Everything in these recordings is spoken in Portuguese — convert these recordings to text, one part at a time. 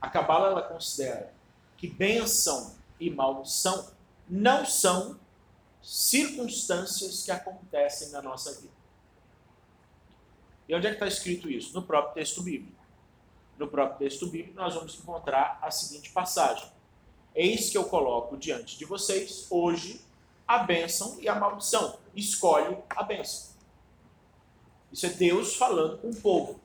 a Cabala ela considera que bênção e maldição não são circunstâncias que acontecem na nossa vida. E onde é que está escrito isso? No próprio texto bíblico. No próprio texto bíblico, nós vamos encontrar a seguinte passagem: Eis que eu coloco diante de vocês hoje a bênção e a maldição. Escolhe a bênção. Isso é Deus falando com o povo.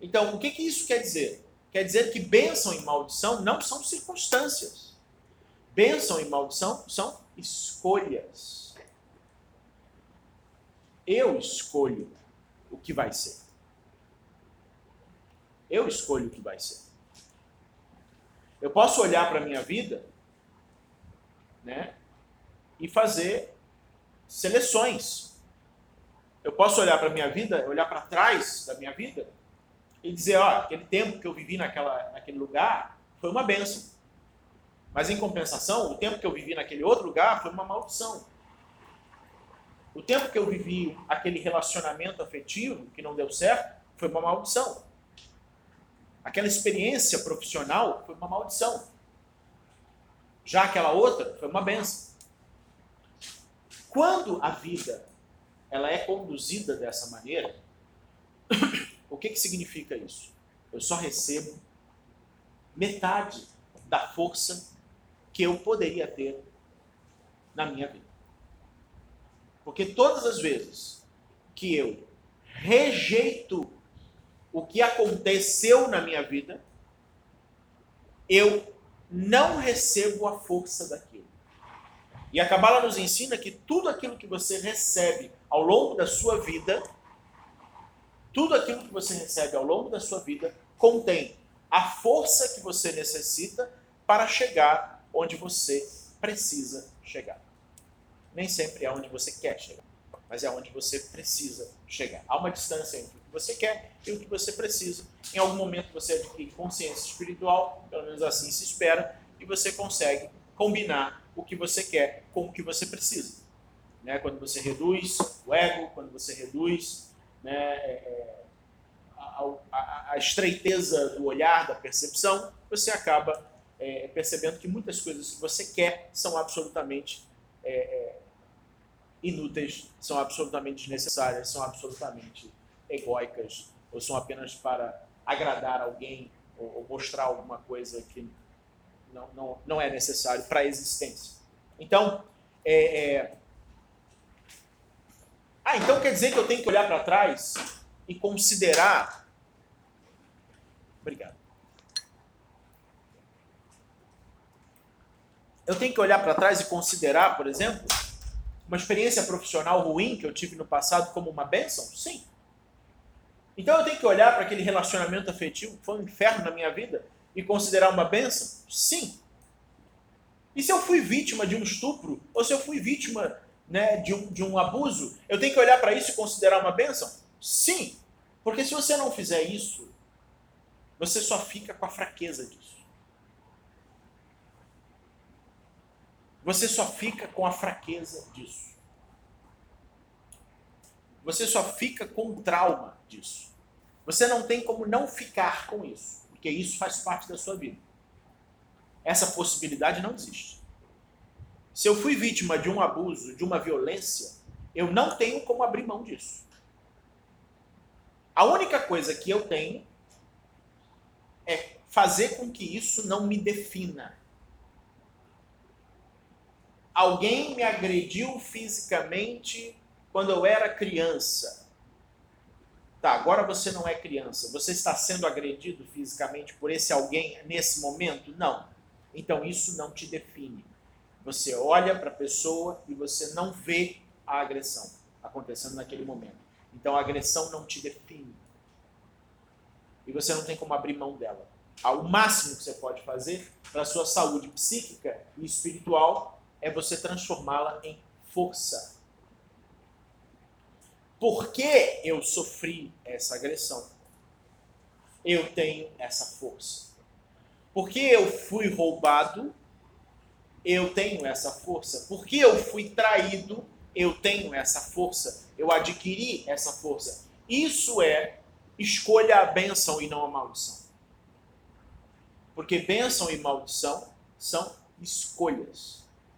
Então, o que, que isso quer dizer? Quer dizer que bênção e maldição não são circunstâncias. Bênção e maldição são escolhas. Eu escolho o que vai ser. Eu escolho o que vai ser. Eu posso olhar para a minha vida né, e fazer seleções. Eu posso olhar para a minha vida, olhar para trás da minha vida e dizer, ó, aquele tempo que eu vivi naquela, naquele lugar foi uma benção. Mas em compensação, o tempo que eu vivi naquele outro lugar foi uma maldição. O tempo que eu vivi aquele relacionamento afetivo que não deu certo foi uma maldição. Aquela experiência profissional foi uma maldição. Já aquela outra foi uma benção. Quando a vida ela é conduzida dessa maneira, o que, que significa isso? Eu só recebo metade da força que eu poderia ter na minha vida. Porque todas as vezes que eu rejeito o que aconteceu na minha vida, eu não recebo a força daquilo. E a Kabbalah nos ensina que tudo aquilo que você recebe ao longo da sua vida, tudo aquilo que você recebe ao longo da sua vida contém a força que você necessita para chegar onde você precisa chegar nem sempre é onde você quer chegar, mas é onde você precisa chegar. Há uma distância entre o que você quer e o que você precisa. Em algum momento você adquire consciência espiritual, pelo menos assim se espera, e você consegue combinar o que você quer com o que você precisa. Né? Quando você reduz o ego, quando você reduz né, é, é a, a, a, estreiteza do olhar, da percepção, você acaba é, percebendo que muitas coisas que você quer são absolutamente é, é inúteis, são absolutamente desnecessárias, são absolutamente egóicas, ou são apenas para agradar alguém ou, ou mostrar alguma coisa que não, não, não é necessário para a existência. Então, é... Ah, então quer dizer que eu tenho que olhar para trás e considerar. Obrigado. Eu tenho que olhar para trás e considerar, por exemplo, uma experiência profissional ruim que eu tive no passado como uma bênção? Sim. Então eu tenho que olhar para aquele relacionamento afetivo que foi um inferno na minha vida e considerar uma bênção? Sim. E se eu fui vítima de um estupro, ou se eu fui vítima né, de, um, de um abuso, eu tenho que olhar para isso e considerar uma bênção? Sim. Porque se você não fizer isso, você só fica com a fraqueza disso. Você só fica com a fraqueza disso. Você só fica com o trauma disso. Você não tem como não ficar com isso, porque isso faz parte da sua vida. Essa possibilidade não existe. Se eu fui vítima de um abuso, de uma violência, eu não tenho como abrir mão disso. A única coisa que eu tenho é fazer com que isso não me defina alguém me agrediu fisicamente quando eu era criança. Tá, agora você não é criança. Você está sendo agredido fisicamente por esse alguém nesse momento? Não. Então isso não te define. Você olha para a pessoa e você não vê a agressão acontecendo naquele momento. Então a agressão não te define. E você não tem como abrir mão dela. O máximo que você pode fazer para a sua saúde psíquica e espiritual é você transformá-la em força. Por que eu sofri essa agressão? Eu tenho essa força. Porque eu fui roubado, eu tenho essa força. Porque eu fui traído, eu tenho essa força. Eu adquiri essa força. Isso é escolha a bênção e não a maldição. Porque bênção e maldição são escolhas.